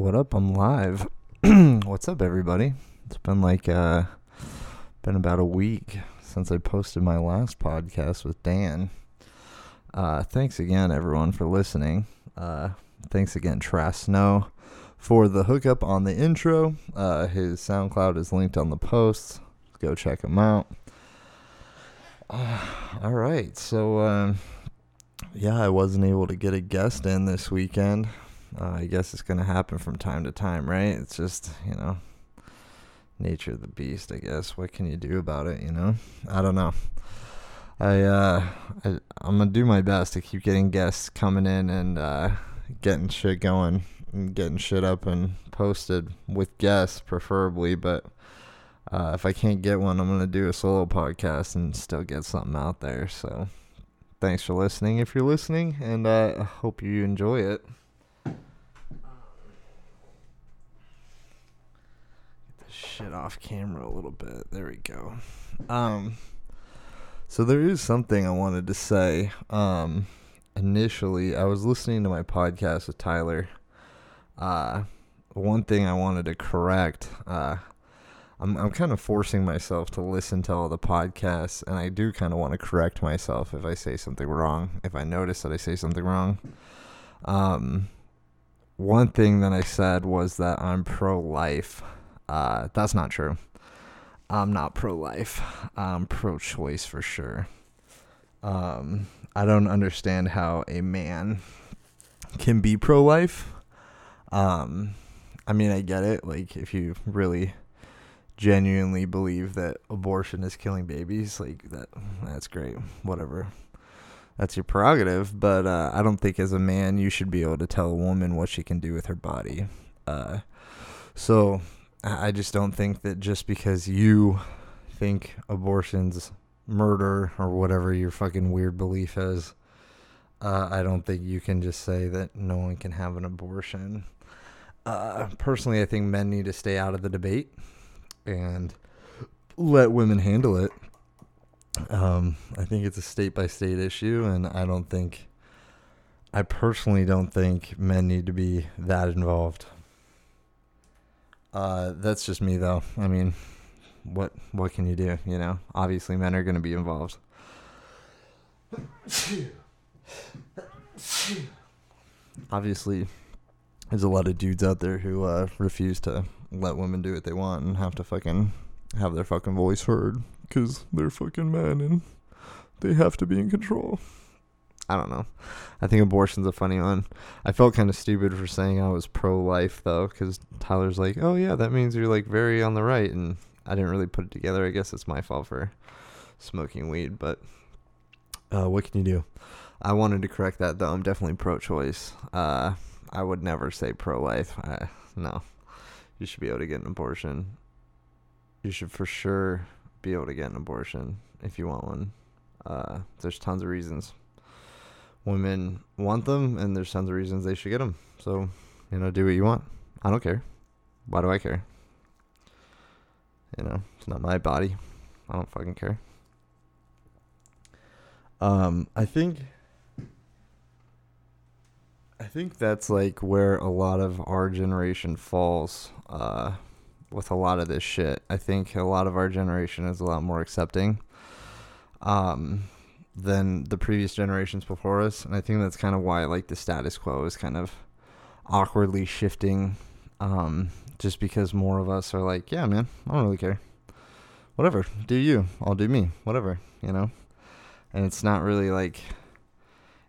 What up? I'm live. What's up, everybody? It's been like uh, been about a week since I posted my last podcast with Dan. Uh, thanks again, everyone, for listening. Uh, thanks again, Trash Snow, for the hookup on the intro. Uh, his SoundCloud is linked on the post. Go check him out. Uh, all right, so uh, yeah, I wasn't able to get a guest in this weekend. Uh, I guess it's gonna happen from time to time, right? It's just you know, nature of the beast. I guess. What can you do about it? You know, I don't know. I uh, I I'm gonna do my best to keep getting guests coming in and uh, getting shit going and getting shit up and posted with guests, preferably. But uh, if I can't get one, I'm gonna do a solo podcast and still get something out there. So, thanks for listening. If you're listening, and I hope you enjoy it. Get this shit off camera a little bit. There we go. Um, so there is something I wanted to say. Um, initially, I was listening to my podcast with Tyler. Uh, one thing I wanted to correct. Uh, I'm I'm kind of forcing myself to listen to all the podcasts, and I do kind of want to correct myself if I say something wrong. If I notice that I say something wrong, um, one thing that I said was that I'm pro life. Uh, that's not true. I'm not pro life. I'm pro choice for sure. Um, I don't understand how a man can be pro life. Um, I mean, I get it. Like, if you really genuinely believe that abortion is killing babies, like that, that's great. Whatever. That's your prerogative. But uh, I don't think as a man you should be able to tell a woman what she can do with her body. Uh, so I just don't think that just because you think abortion's murder or whatever your fucking weird belief is, uh, I don't think you can just say that no one can have an abortion. Uh, personally, I think men need to stay out of the debate and let women handle it. Um, I think it's a state by state issue, and I don't think, I personally don't think men need to be that involved. Uh, that's just me, though. I mean, what what can you do? You know, obviously, men are going to be involved. Obviously, there's a lot of dudes out there who uh, refuse to let women do what they want and have to fucking have their fucking voice heard because they're fucking men and they have to be in control. I don't know. I think abortion's a funny one. I felt kind of stupid for saying I was pro life though, because Tyler's like, "Oh yeah, that means you're like very on the right," and I didn't really put it together. I guess it's my fault for smoking weed, but uh, what can you do? I wanted to correct that though. I'm definitely pro-choice. Uh, I would never say pro-life. No, you should be able to get an abortion. You should for sure be able to get an abortion if you want one. Uh, there's tons of reasons women want them, and there's tons of reasons they should get them. So, you know, do what you want. I don't care. Why do I care? You know, it's not my body. I don't fucking care. Um, I think. I think that's like where a lot of our generation falls uh, with a lot of this shit. I think a lot of our generation is a lot more accepting. Um, than the previous generations before us, and I think that's kind of why like the status quo is kind of awkwardly shifting. Um, just because more of us are like, yeah, man, I don't really care. Whatever, do you? I'll do me. Whatever, you know. And it's not really like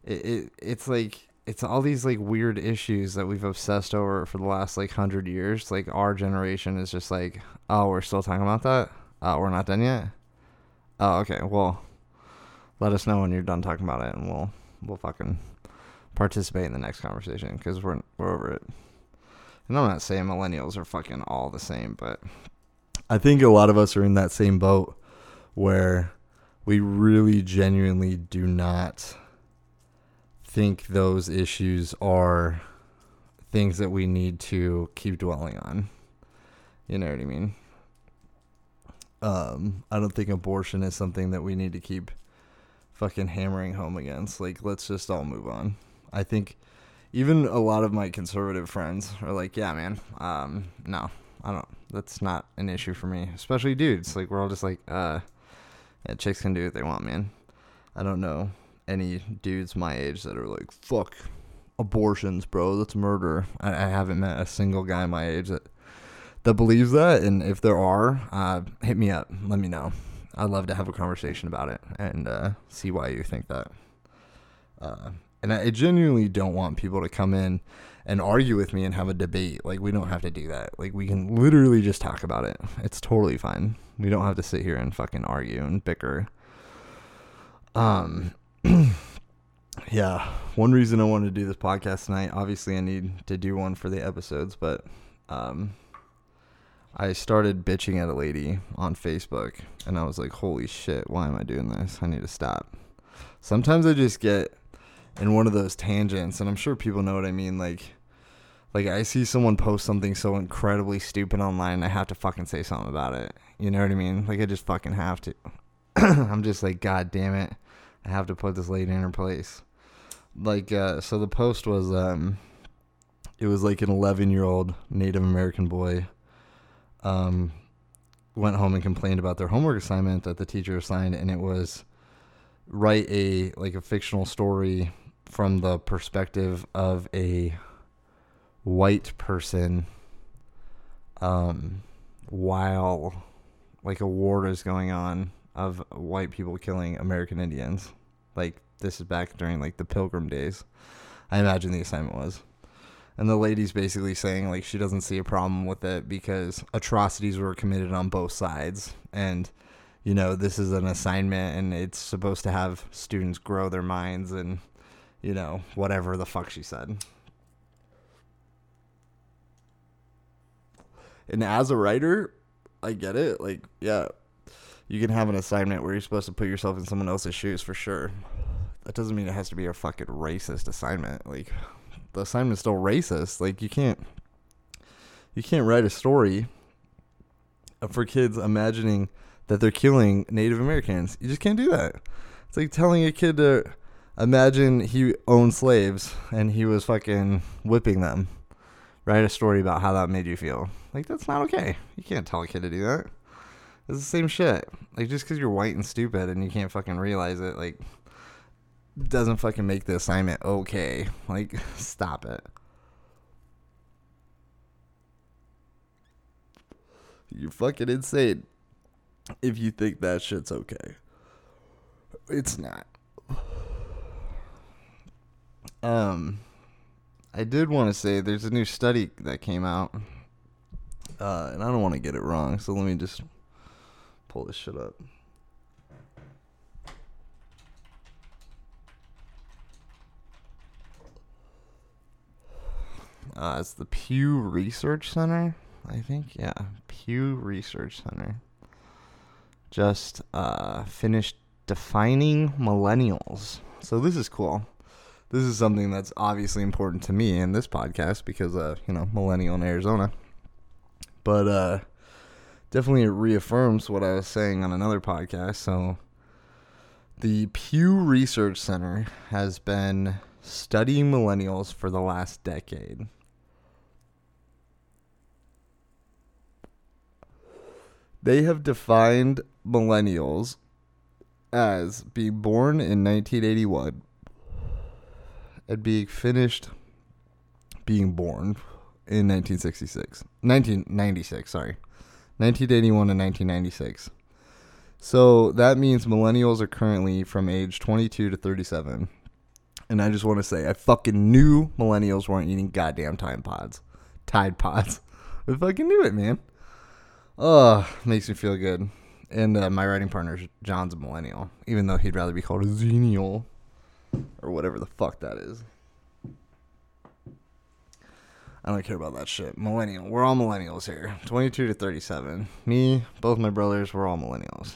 it. it it's like it's all these like weird issues that we've obsessed over for the last like hundred years. Like our generation is just like, oh, we're still talking about that. Oh, we're not done yet. Oh, okay. Well, let us know when you're done talking about it, and we'll we'll fucking participate in the next conversation because we're we're over it. And I'm not saying millennials are fucking all the same, but I think a lot of us are in that same boat where we really genuinely do not think those issues are things that we need to keep dwelling on. You know what I mean? Um, I don't think abortion is something that we need to keep fucking hammering home against. Like, let's just all move on. I think even a lot of my conservative friends are like, yeah, man, um, no, I don't. That's not an issue for me, especially dudes. Like we're all just like, uh, yeah, chicks can do what they want, man. I don't know any dudes my age that are like, fuck abortions, bro. That's murder. I, I haven't met a single guy my age that that believes that, and if there are, uh, hit me up. Let me know. I'd love to have a conversation about it and uh, see why you think that. Uh, and I genuinely don't want people to come in and argue with me and have a debate. Like we don't have to do that. Like we can literally just talk about it. It's totally fine. We don't have to sit here and fucking argue and bicker. Um yeah, one reason I wanted to do this podcast tonight, obviously I need to do one for the episodes, but um I started bitching at a lady on Facebook and I was like, "Holy shit, why am I doing this? I need to stop." Sometimes I just get in one of those tangents and i'm sure people know what i mean like like i see someone post something so incredibly stupid online and i have to fucking say something about it. You know what i mean? Like i just fucking have to. I'm just like god damn it. I have to put this lady in her place. Like uh so the post was um it was like an 11 year old native american boy um went home and complained about their homework assignment that the teacher assigned and it was write a like a fictional story from the perspective of a white person um, while like a war is going on of white people killing American Indians. Like this is back during like the Pilgrim days. I imagine the assignment was. And the lady's basically saying like she doesn't see a problem with it because atrocities were committed on both sides and you know this is an assignment and it's supposed to have students grow their minds and you know, whatever the fuck she said. And as a writer, I get it. Like, yeah, you can have an assignment where you're supposed to put yourself in someone else's shoes for sure. That doesn't mean it has to be a fucking racist assignment. Like, the assignment's still racist. Like, you can't, you can't write a story for kids imagining that they're killing Native Americans. You just can't do that. It's like telling a kid to imagine he owned slaves and he was fucking whipping them. Write a story about how that made you feel. Like that's not okay. You can't tell a kid to do that. It's the same shit. Like just because you're white and stupid and you can't fucking realize it, like doesn't fucking make the assignment okay. Like stop it. You're fucking insane if you think that shit's okay. It's not. Um, I did want to say there's a new study that came out, uh, and I don't want to get it wrong, so let me just pull this shit up. Uh, it's the Pew Research Center, I think. Yeah, Pew Research Center. Just uh, finished defining millennials. So this is cool this is something that's obviously important to me in this podcast because uh, you know, millennial in Arizona. But uh definitely it reaffirms what I was saying on another podcast. So the Pew Research Center has been studying millennials for the last decade. They have defined millennials as being born in 1981 and being finished being born in 1966. 1996, sorry. 1981 and 1996. So that means millennials are currently from age 22 to 37. And I just want to say, I fucking knew millennials weren't eating goddamn Tide Pods. Tide Pods. I fucking knew it, man. Oh, makes me feel good. And uh, my writing partner, John's a millennial, even though he'd rather be called a xennial or whatever the fuck that is. I don't care about that shit. Millennial. We're all millennials here. 22 to 37. Me, both my brothers, we're all millennials.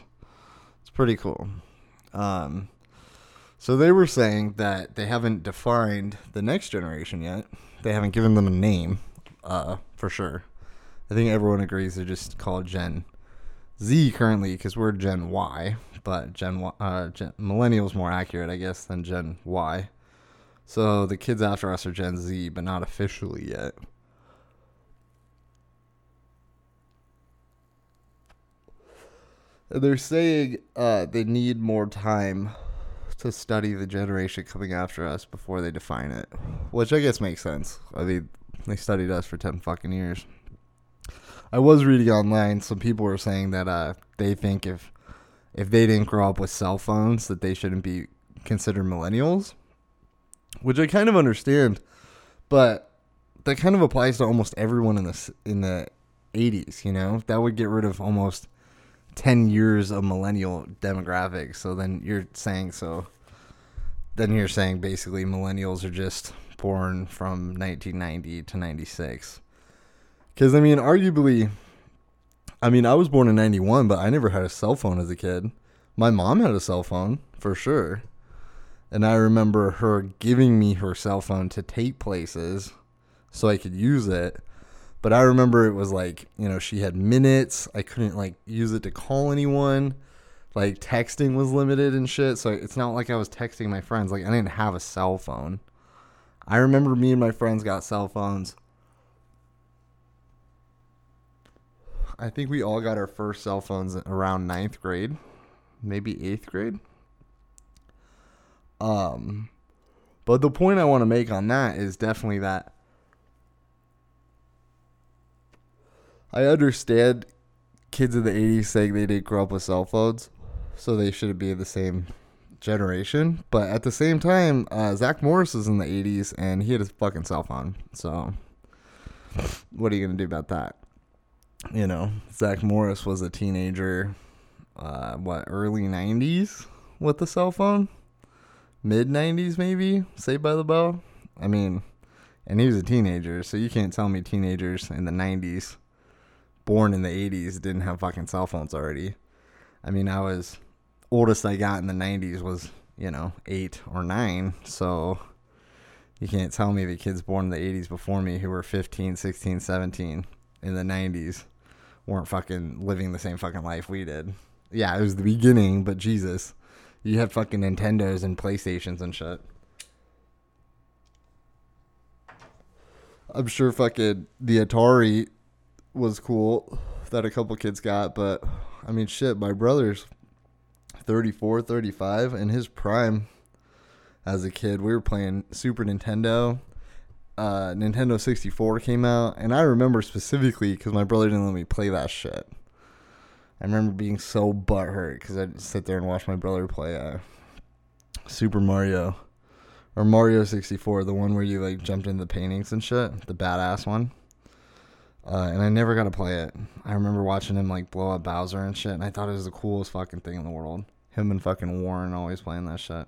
It's pretty cool. Um, so they were saying that they haven't defined the next generation yet. They haven't given them a name, uh, for sure. I think everyone agrees they're just called Gen Z currently because we're Gen Y, but Gen, uh, Gen millennials more accurate, I guess, than Gen Y. So the kids after us are Gen Z, but not officially yet. They're saying uh, they need more time to study the generation coming after us before they define it, which I guess makes sense. I mean, they studied us for 10 fucking years. I was reading online, some people were saying that uh, they think if if they didn't grow up with cell phones, that they shouldn't be considered millennials, which I kind of understand, but that kind of applies to almost everyone in the in the 80s. You know, that would get rid of almost 10 years of millennial demographics. So then you're saying so. Then you're saying basically millennials are just born from 1990 to 96. Because, I mean, arguably, I mean, I was born in 91, but I never had a cell phone as a kid. My mom had a cell phone, for sure. And I remember her giving me her cell phone to take places so I could use it. But I remember it was like, you know, she had minutes. I couldn't like use it to call anyone. Like texting was limited and shit. So it's not like I was texting my friends. Like I didn't have a cell phone. I remember me and my friends got cell phones. I think we all got our first cell phones around ninth grade, maybe eighth grade. Um, but the point I want to make on that is definitely that I understand kids in the 80s saying they didn't grow up with cell phones, so they shouldn't be in the same generation. But at the same time, uh, Zach Morris was in the 80s and he had his fucking cell phone. So what are you going to do about that? You know, Zach Morris was a teenager, uh, what, early 90s with the cell phone? Mid 90s, maybe? Saved by the Bell? I mean, and he was a teenager, so you can't tell me teenagers in the 90s born in the 80s didn't have fucking cell phones already. I mean, I was oldest I got in the 90s was, you know, 8 or 9, so you can't tell me the kids born in the 80s before me who were 15, 16, 17 in the 90s weren't fucking living the same fucking life we did. Yeah, it was the beginning, but Jesus, you had fucking Nintendos and PlayStations and shit. I'm sure fucking the Atari was cool that a couple kids got, but I mean, shit, my brother's 34, 35, in his prime as a kid, we were playing Super Nintendo. Uh, Nintendo 64 came out, and I remember specifically because my brother didn't let me play that shit. I remember being so butthurt because I'd sit there and watch my brother play uh, Super Mario or Mario 64, the one where you like jumped into the paintings and shit, the badass one. Uh, and I never got to play it. I remember watching him like blow up Bowser and shit, and I thought it was the coolest fucking thing in the world. Him and fucking Warren always playing that shit.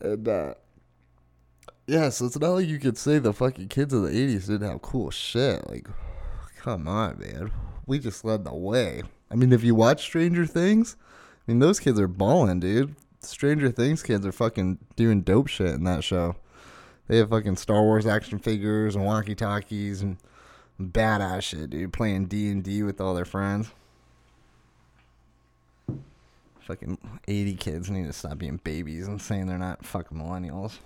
And uh, yeah, so it's not like you could say the fucking kids of the '80s didn't have cool shit. Like, come on, man, we just led the way. I mean, if you watch Stranger Things, I mean those kids are balling, dude. Stranger Things kids are fucking doing dope shit in that show. They have fucking Star Wars action figures and walkie talkies and badass shit, dude. Playing D and D with all their friends. Fucking eighty kids need to stop being babies and saying they're not fucking millennials.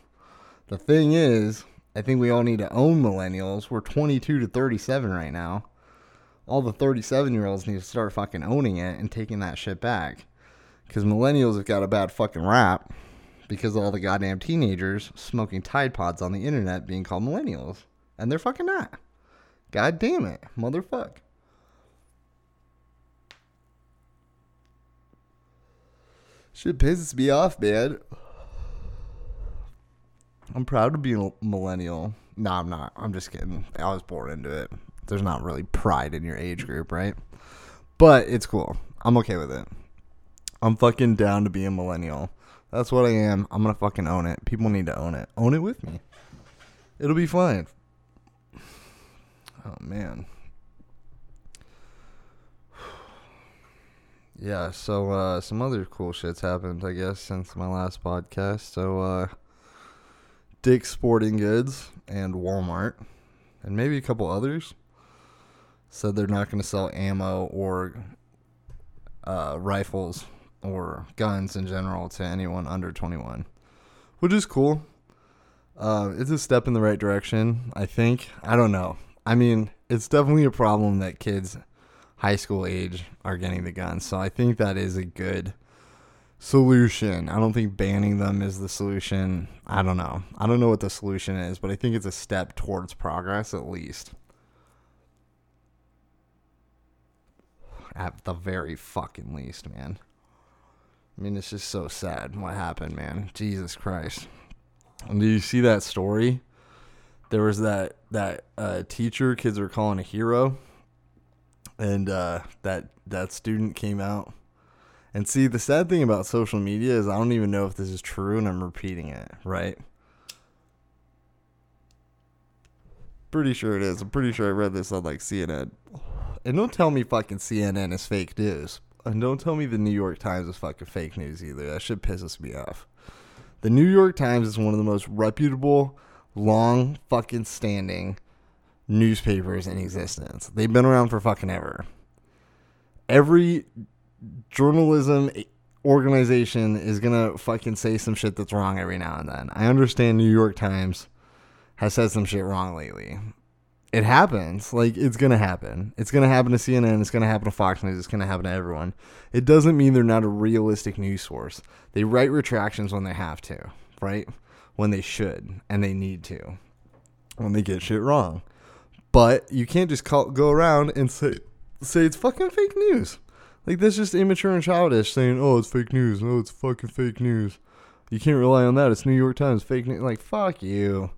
The thing is, I think we all need to own millennials. We're twenty two to thirty seven right now. All the thirty seven year olds need to start fucking owning it and taking that shit back. Because millennials have got a bad fucking rap because all the goddamn teenagers smoking Tide Pods on the internet being called millennials. And they're fucking not. God damn it. Motherfuck. Shit pisses me off, man. I'm proud to be a millennial. No, I'm not. I'm just kidding. I was born into it. There's not really pride in your age group, right? But it's cool. I'm okay with it. I'm fucking down to be a millennial. That's what I am. I'm gonna fucking own it. People need to own it. Own it with me. It'll be fine. Oh man. Yeah, so uh, some other cool shits happened, I guess, since my last podcast. So uh, Dick's Sporting Goods and Walmart, and maybe a couple others, said they're not going to sell ammo or uh, rifles or guns in general to anyone under 21, which is cool. Uh, it's a step in the right direction, I think. I don't know. I mean, it's definitely a problem that kids high school age are getting the guns. So I think that is a good solution. I don't think banning them is the solution. I don't know. I don't know what the solution is, but I think it's a step towards progress at least. At the very fucking least, man. I mean, it's just so sad what happened, man. Jesus Christ. And did you see that story? There was that that uh, teacher kids were calling a hero, and uh, that that student came out. And see, the sad thing about social media is I don't even know if this is true, and I'm repeating it, right? Pretty sure it is. I'm pretty sure I read this on like CNN. And don't tell me fucking CNN is fake news. And don't tell me the New York Times is fucking fake news either. That shit pisses me off. The New York Times is one of the most reputable, long fucking standing newspapers in existence. They've been around for fucking ever. Every journalism organization is gonna fucking say some shit that's wrong every now and then. I understand New York Times has said some shit wrong lately. It happens. Like it's gonna happen. It's gonna happen to CNN. It's gonna happen to Fox News. It's gonna happen to everyone. It doesn't mean they're not a realistic news source. They write retractions when they have to, right? When they should and they need to. When they get shit wrong. But you can't just call, go around and say say it's fucking fake news. Like that's just immature and childish saying, "Oh, it's fake news. Oh, it's fucking fake news." You can't rely on that. It's New York Times fake news. Like fuck you.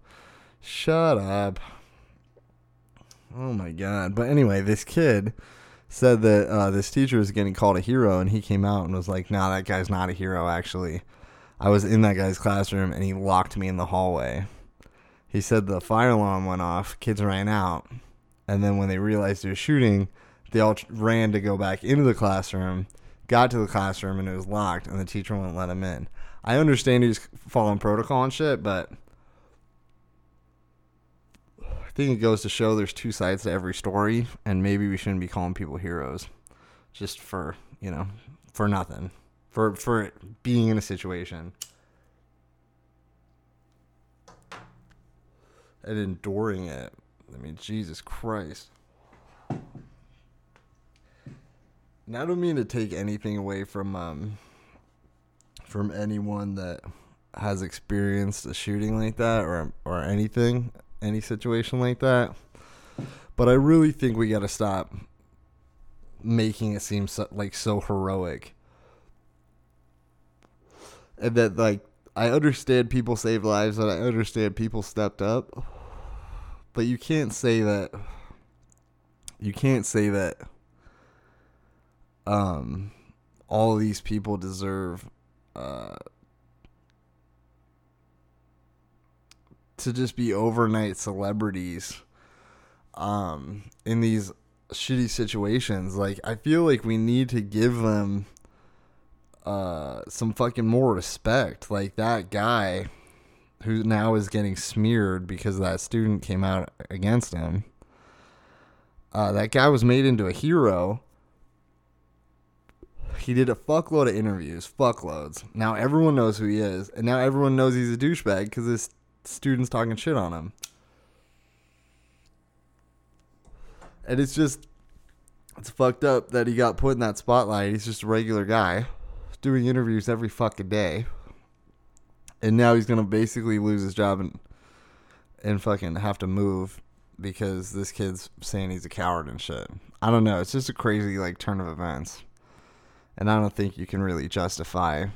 Shut up. Oh my god. But anyway, this kid said that uh, this teacher was getting called a hero, and he came out and was like, "Nah, that guy's not a hero. Actually, I was in that guy's classroom, and he locked me in the hallway." He said the fire alarm went off, kids ran out, and then when they realized there was shooting, they all ran to go back into the classroom. Got to the classroom and it was locked, and the teacher wouldn't let him in. I understand he's following protocol and shit, but I think it goes to show there's two sides to every story, and maybe we shouldn't be calling people heroes just for you know for nothing, for for being in a situation and enduring it. I mean, Jesus Christ. And I don't mean to take anything away from um from anyone that has experienced a shooting like that or or anything any situation like that. But I really think we got to stop making it seem so, like so heroic. And that like I understand people saved lives and I understand people stepped up. But you can't say that you can't say that um all these people deserve uh to just be overnight celebrities um in these shitty situations. Like i feel like we need to give them uh some fucking more respect. Like that guy who now is getting smeared because that student came out against him uh that guy was made into a hero he did a fuckload of interviews fuckloads now everyone knows who he is and now everyone knows he's a douchebag because this students talking shit on him. And it's just it's fucked up that he got put in that spotlight. He's just a regular guy doing interviews every fucking day. And now he's gonna basically lose his job and and fucking have to move because this kid's saying he's a coward and shit. I don't know. It's just a crazy like turn of events. And I don't think you can really justify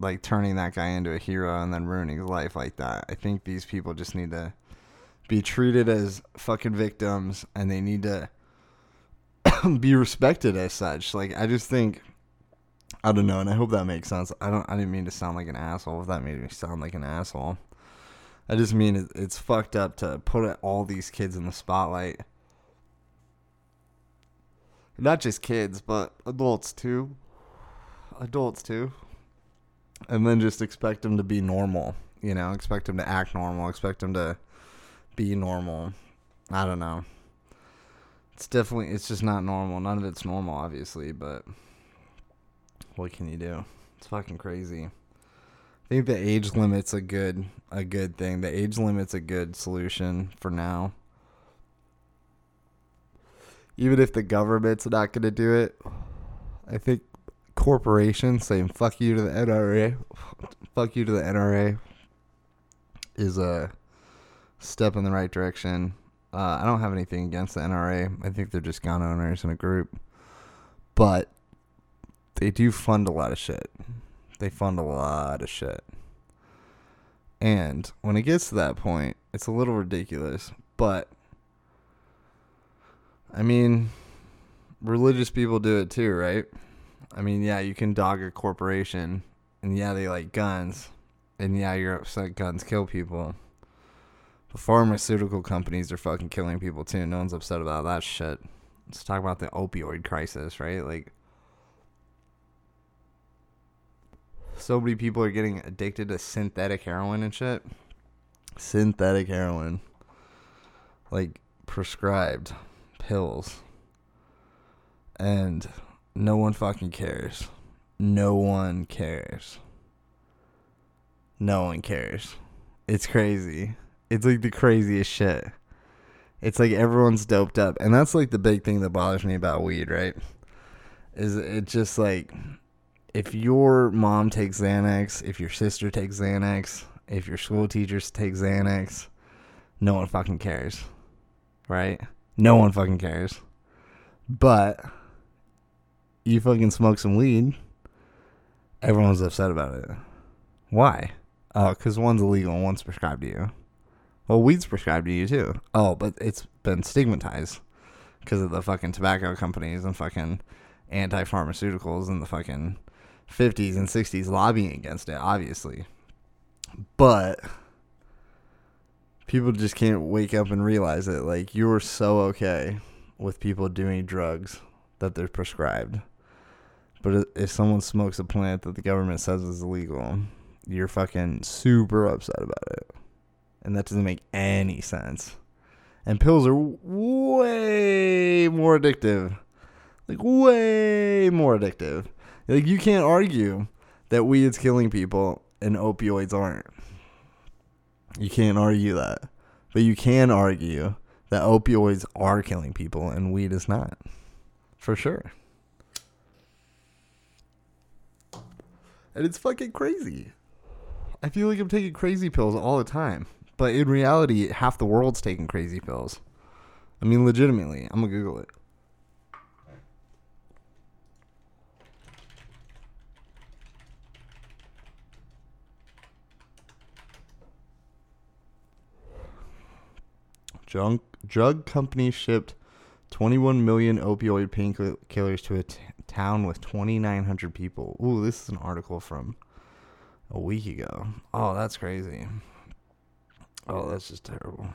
like turning that guy into a hero and then ruining his life like that. I think these people just need to be treated as fucking victims and they need to be respected as such. Like I just think I don't know, and I hope that makes sense. I don't I didn't mean to sound like an asshole if that made me sound like an asshole. I just mean it, it's fucked up to put all these kids in the spotlight. Not just kids, but adults too. Adults too and then just expect them to be normal. You know, expect them to act normal, expect them to be normal. I don't know. It's definitely it's just not normal. None of it's normal, obviously, but what can you do? It's fucking crazy. I think the age limit's a good a good thing. The age limit's a good solution for now. Even if the government's not to do it, I think corporations saying fuck you to the NRA, fuck you to the NRA is a step in the right direction. Uh, I don't have anything against the NRA. I think they're just gun owners in a group. But they do fund a lot of shit. They fund a lot of shit. And when it gets to that point, it's a little ridiculous. But, I mean, religious people do it too, right? I mean, yeah, you can dog a corporation, and yeah, they like guns, and yeah, you're upset guns kill people. But pharmaceutical companies are fucking killing people too. No one's upset about that shit. Let's talk about the opioid crisis, right? Like, so many people are getting addicted to synthetic heroin and shit. Synthetic heroin. Like, prescribed pills. And no one fucking cares. No one cares. No one cares. It's crazy. It's like the craziest shit. It's like everyone's doped up. And that's like the big thing that bothers me about weed, right? Is it just like if your mom takes Xanax, if your sister takes Xanax, if your school teachers take Xanax, no one fucking cares. Right? No one fucking cares. But you fucking smoke some weed, everyone's upset about it. Why? Oh, because one's illegal and one's prescribed to you. Well, weed's prescribed to you too. Oh, but it's been stigmatized because of the fucking tobacco companies and fucking anti pharmaceuticals and the fucking 50s and 60s lobbying against it, obviously. But people just can't wake up and realize it. Like, you're so okay with people doing drugs that they're prescribed. But if someone smokes a plant that the government says is illegal, you're fucking super upset about it. And that doesn't make any sense. And pills are way more addictive. Like, way more addictive. Like, you can't argue that weed's killing people and opioids aren't. You can't argue that. But you can argue that opioids are killing people and weed is not. For sure. And it's fucking crazy. I feel like I'm taking crazy pills all the time. But in reality, half the world's taking crazy pills. I mean, legitimately. I'm going to Google it. Drug, drug company shipped 21 million opioid painkillers to a t- town with 2,900 people. Ooh, this is an article from a week ago. Oh, that's crazy. Oh, that's just terrible.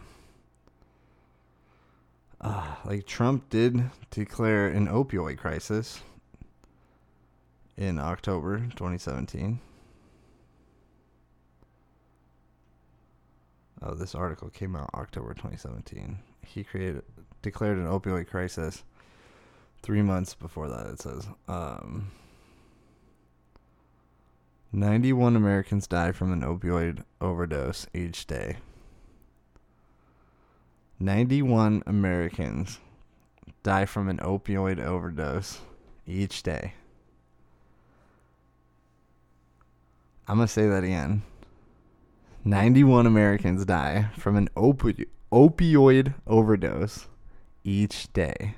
Uh, like Trump did declare an opioid crisis in October 2017. Oh, this article came out October 2017. He created declared an opioid crisis three months before that. It says um, 91 Americans die from an opioid overdose each day. 91 Americans die from an opioid overdose each day. I'm going to say that again. 91 Americans die from an opi- opioid overdose each day.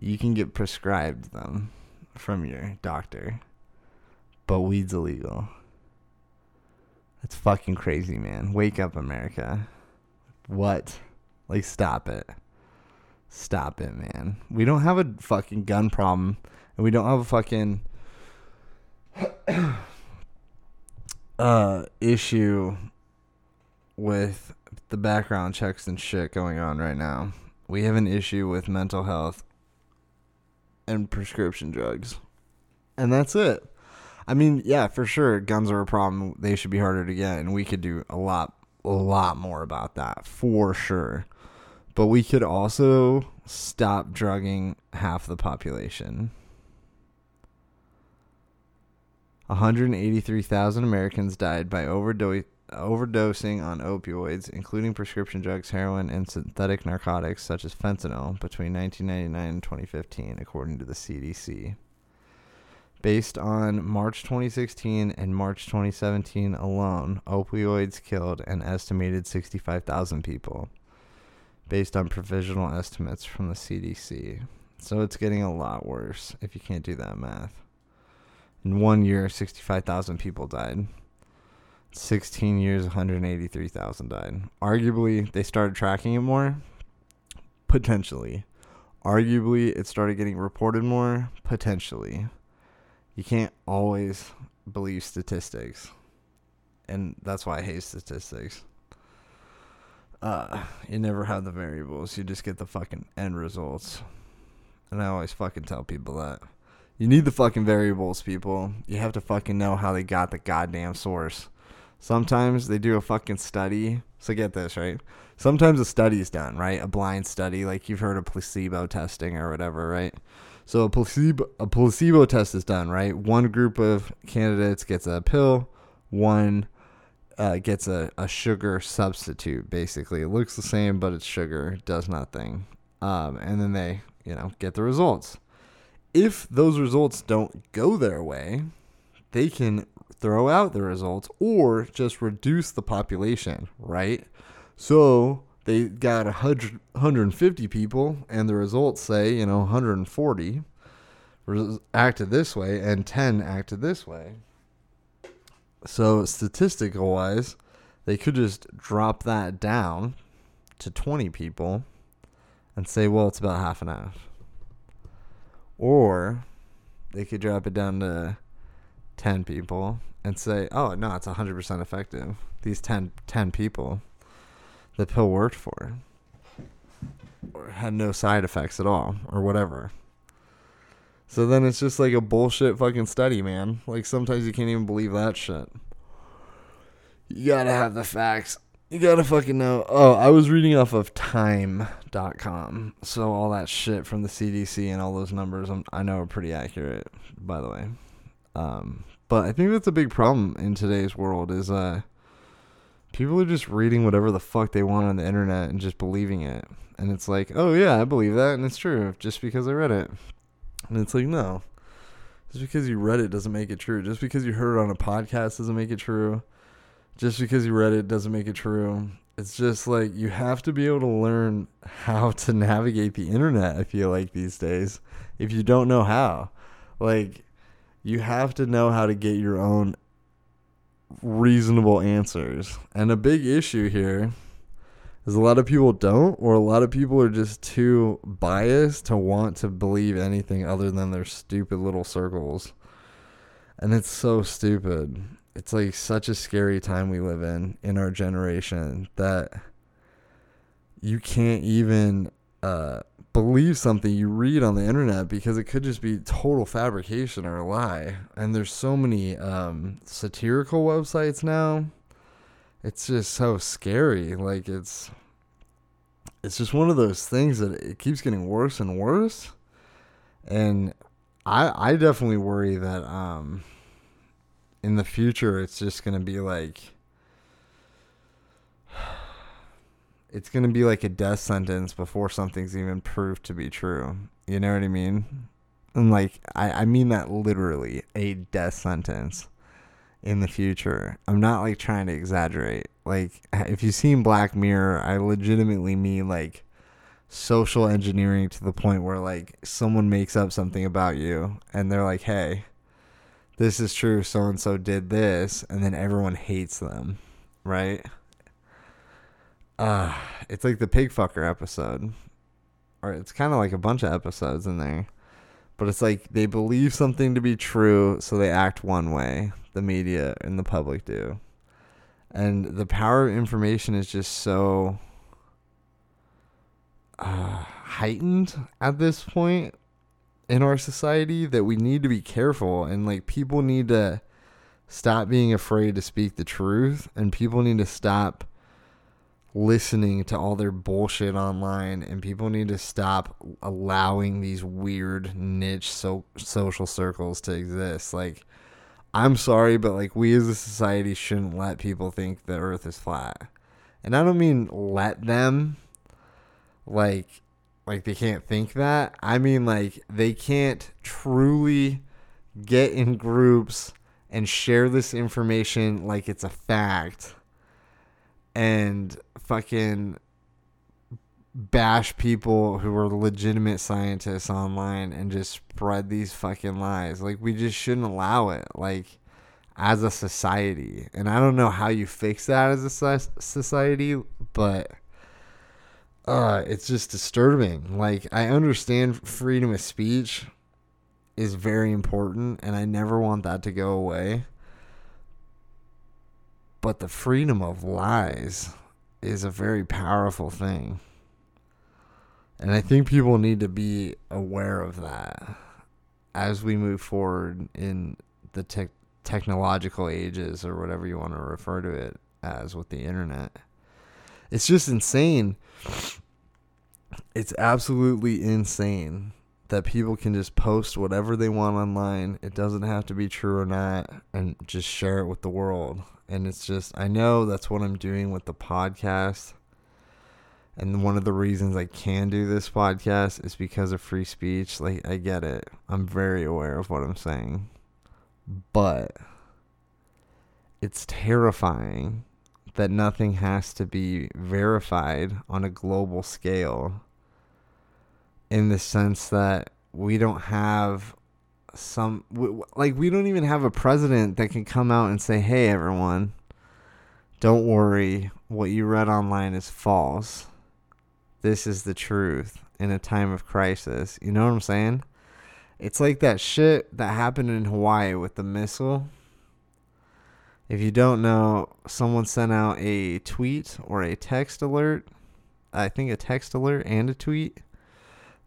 You can get prescribed them from your doctor, but weed's illegal. That's fucking crazy, man. Wake up, America. What? Like, stop it. Stop it, man. We don't have a fucking gun problem, and we don't have a fucking uh issue with the background checks and shit going on right now. We have an issue with mental health and prescription drugs. And that's it. I mean, yeah, for sure, guns are a problem. They should be harder to get, and we could do a lot, a lot more about that for sure. But we could also stop drugging half the population. 183,000 Americans died by overdo- overdosing on opioids, including prescription drugs, heroin, and synthetic narcotics such as fentanyl, between 1999 and 2015, according to the CDC. Based on March 2016 and March 2017 alone, opioids killed an estimated 65,000 people, based on provisional estimates from the CDC. So it's getting a lot worse if you can't do that math. In one year, 65,000 people died. 16 years, 183,000 died. Arguably, they started tracking it more. Potentially. Arguably, it started getting reported more. Potentially you can't always believe statistics. And that's why I hate statistics. Uh, you never have the variables. You just get the fucking end results. And I always fucking tell people that. You need the fucking variables, people. You have to fucking know how they got the goddamn source. Sometimes they do a fucking study. So get this, right? Sometimes a study is done, right? A blind study, like you've heard of placebo testing or whatever, right? So a placebo a placebo test is done, right? One group of candidates gets a pill, one uh, gets a, a sugar substitute. Basically, it looks the same, but it's sugar, it does nothing. Um, and then they, you know, get the results. If those results don't go their way, they can throw out the results or just reduce the population, right? So they got 100, 150 people and the results say, you know, 140 acted this way and 10 acted this way. So statistical wise, they could just drop that down to 20 people and say, well, it's about half and half. Or they could drop it down to 10 people and say, oh, no, it's 100% effective. These 10, 10 people the pill worked for or had no side effects at all or whatever. So then it's just like a bullshit fucking study, man. Like sometimes you can't even believe that shit. You gotta have the facts. You gotta fucking know. Oh, I was reading off of time.com. So all that shit from the CDC and all those numbers I'm, i know are pretty accurate, by the way. Um, but I think that's a big problem in today's world is uh people are just reading whatever the fuck they want on the internet and just believing it. And it's like, oh yeah, I believe that and it's true just because I read it. And it's like, no. Just because you read it doesn't make it true. Just because you heard it on a podcast doesn't make it true. Just because you read it doesn't make it true. It's just like you have to be able to learn how to navigate the internet, I feel like these days. If you don't know how. Like you have to know how to get your own reasonable answers. And a big issue here is a lot of people don't, or a lot of people are just too biased to want to believe anything other than their stupid little circles. And it's so stupid. It's like such a scary time we live in in our generation that you can't even uh, believe something you read on the internet because it could just be total fabrication or a lie. And there's so many um, satirical websites now. It's just so scary. Like it's it's just one of those things that it keeps getting worse and worse. And I I definitely worry that um in the future it's just going to be like it's going to be like a death sentence before something's even proved to be true. You know what I mean? And like, I, I mean that literally a death sentence in the future. I'm not like trying to exaggerate. Like, if you've seen Black Mirror, I legitimately mean like social engineering to the point where like someone makes up something about you and they're like, hey, this is true. So and so did this. And then everyone hates them, right? uh it's like the pig fucker episode. Or it's kind of like a bunch of episodes in there. But it's like they believe something to be true, so they act one way. The media and the public do. And the power of information is just so uh, heightened at this point in our society that we need to be careful and like people need to stop being afraid to speak the truth and people need to stop listening to all their bullshit online and people need to stop allowing these weird niche so- social circles to exist like I'm sorry, but like we as a society shouldn't let people think the earth is flat. And I don't mean let them like like they can't think that. I mean like they can't truly get in groups and share this information like it's a fact and fucking bash people who are legitimate scientists online and just spread these fucking lies. Like we just shouldn't allow it. Like as a society. And I don't know how you fix that as a society, but uh it's just disturbing. Like I understand freedom of speech is very important and I never want that to go away. But the freedom of lies is a very powerful thing. And I think people need to be aware of that as we move forward in the te- technological ages or whatever you want to refer to it as with the internet. It's just insane. It's absolutely insane that people can just post whatever they want online. It doesn't have to be true or not and just share it with the world. And it's just I know that's what I'm doing with the podcast and one of the reasons I can do this podcast is because of free speech. Like, I get it. I'm very aware of what I'm saying. But it's terrifying that nothing has to be verified on a global scale in the sense that we don't have some like we don't even have a president that can come out and say hey everyone don't worry what you read online is false this is the truth in a time of crisis. You know what I'm saying? It's like that shit that happened in Hawaii with the missile. If you don't know, someone sent out a tweet or a text alert. I think a text alert and a tweet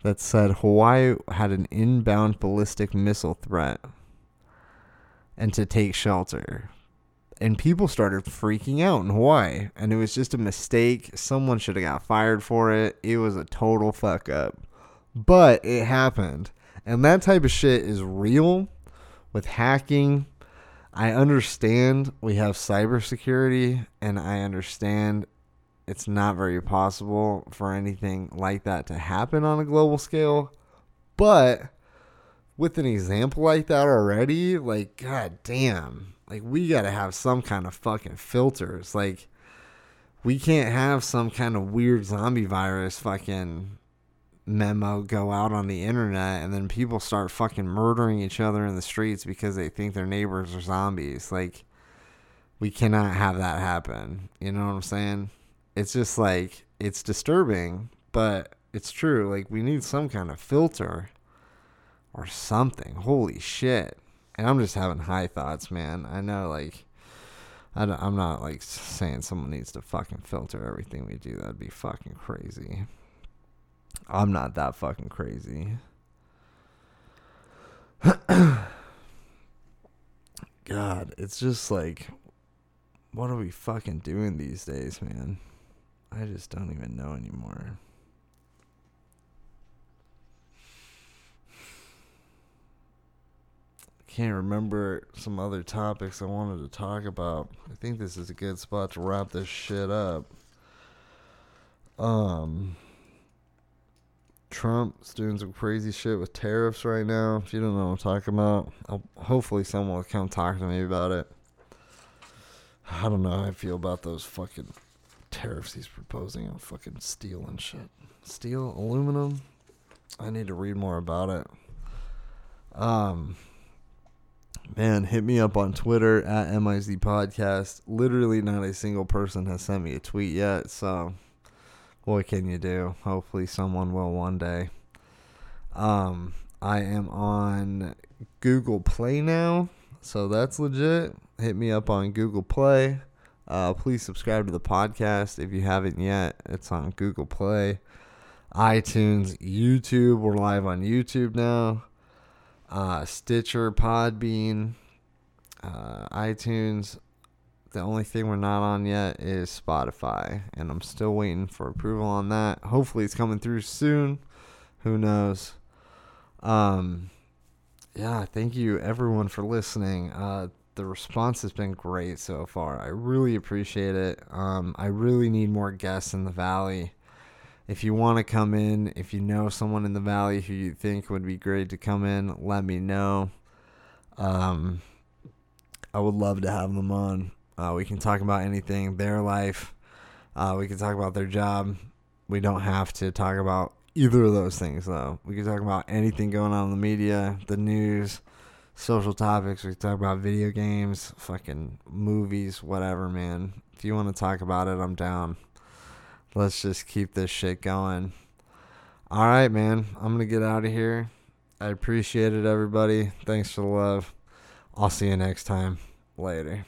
that said Hawaii had an inbound ballistic missile threat and to take shelter and people started freaking out in Hawaii. And it was just a mistake. Someone should have got fired for it. It was a total fuck up. But it happened. And that type of shit is real with hacking. I understand we have cybersecurity, and I understand it's not very possible for anything like that to happen on a global scale. But with an example like that already, like, god damn like we got to have some kind of fucking filters. Like we can't have some kind of weird zombie virus fucking memo go out on the internet and then people start fucking murdering each other in the streets because they think their neighbors are zombies. Like we cannot have that happen. You know what I'm saying? It's just like it's disturbing, but it's true. Like we need some kind of filter or something. Holy shit and I'm just having high thoughts, man. I know, like, I am not like saying someone needs to fucking filter everything we do. That'd be fucking crazy. I'm not that fucking crazy. God, it's just like, what are we fucking doing these days, man? I just don't even know anymore. I can't remember some other topics I wanted to talk about. I think this is a good spot to wrap this shit up. Um, Trump's doing some crazy shit with tariffs right now. If you don't know what I'm talking about, I'll, hopefully someone will come talk to me about it. I don't know how I feel about those fucking tariffs he's proposing on fucking steel and shit. Steel, aluminum. I need to read more about it. Um, man, hit me up on Twitter at MIZ Podcast. Literally, not a single person has sent me a tweet yet. So, what can you do? Hopefully, someone will one day. Um, I am on Google Play now, so that's legit. Hit me up on Google Play. Uh, please subscribe to the podcast if you haven't yet. It's on Google Play, iTunes, YouTube. We're live on YouTube now uh, Stitcher, Podbean, uh, iTunes. The only thing we're not on yet is Spotify, and I'm still waiting for approval on that. Hopefully, it's coming through soon. Who knows? Um, yeah, thank you everyone for listening. Uh, the response has been great so far. I really appreciate it. Um, I really need more guests in the valley. If you want to come in, if you know someone in the valley who you think would be great to come in, let me know. Um, I would love to have them on. Uh, we can talk about anything, their life. Uh, we can talk about their job. We don't have to talk about either of those things, though. We can talk about anything going on in the media, the news, social topics. We can talk about video games, fucking movies, whatever, man. If you want to talk about it, I'm down. Let's just keep this shit going. All right, man. I'm going to get out of here. I appreciate it, everybody. Thanks for the love. I'll see you next time. Later.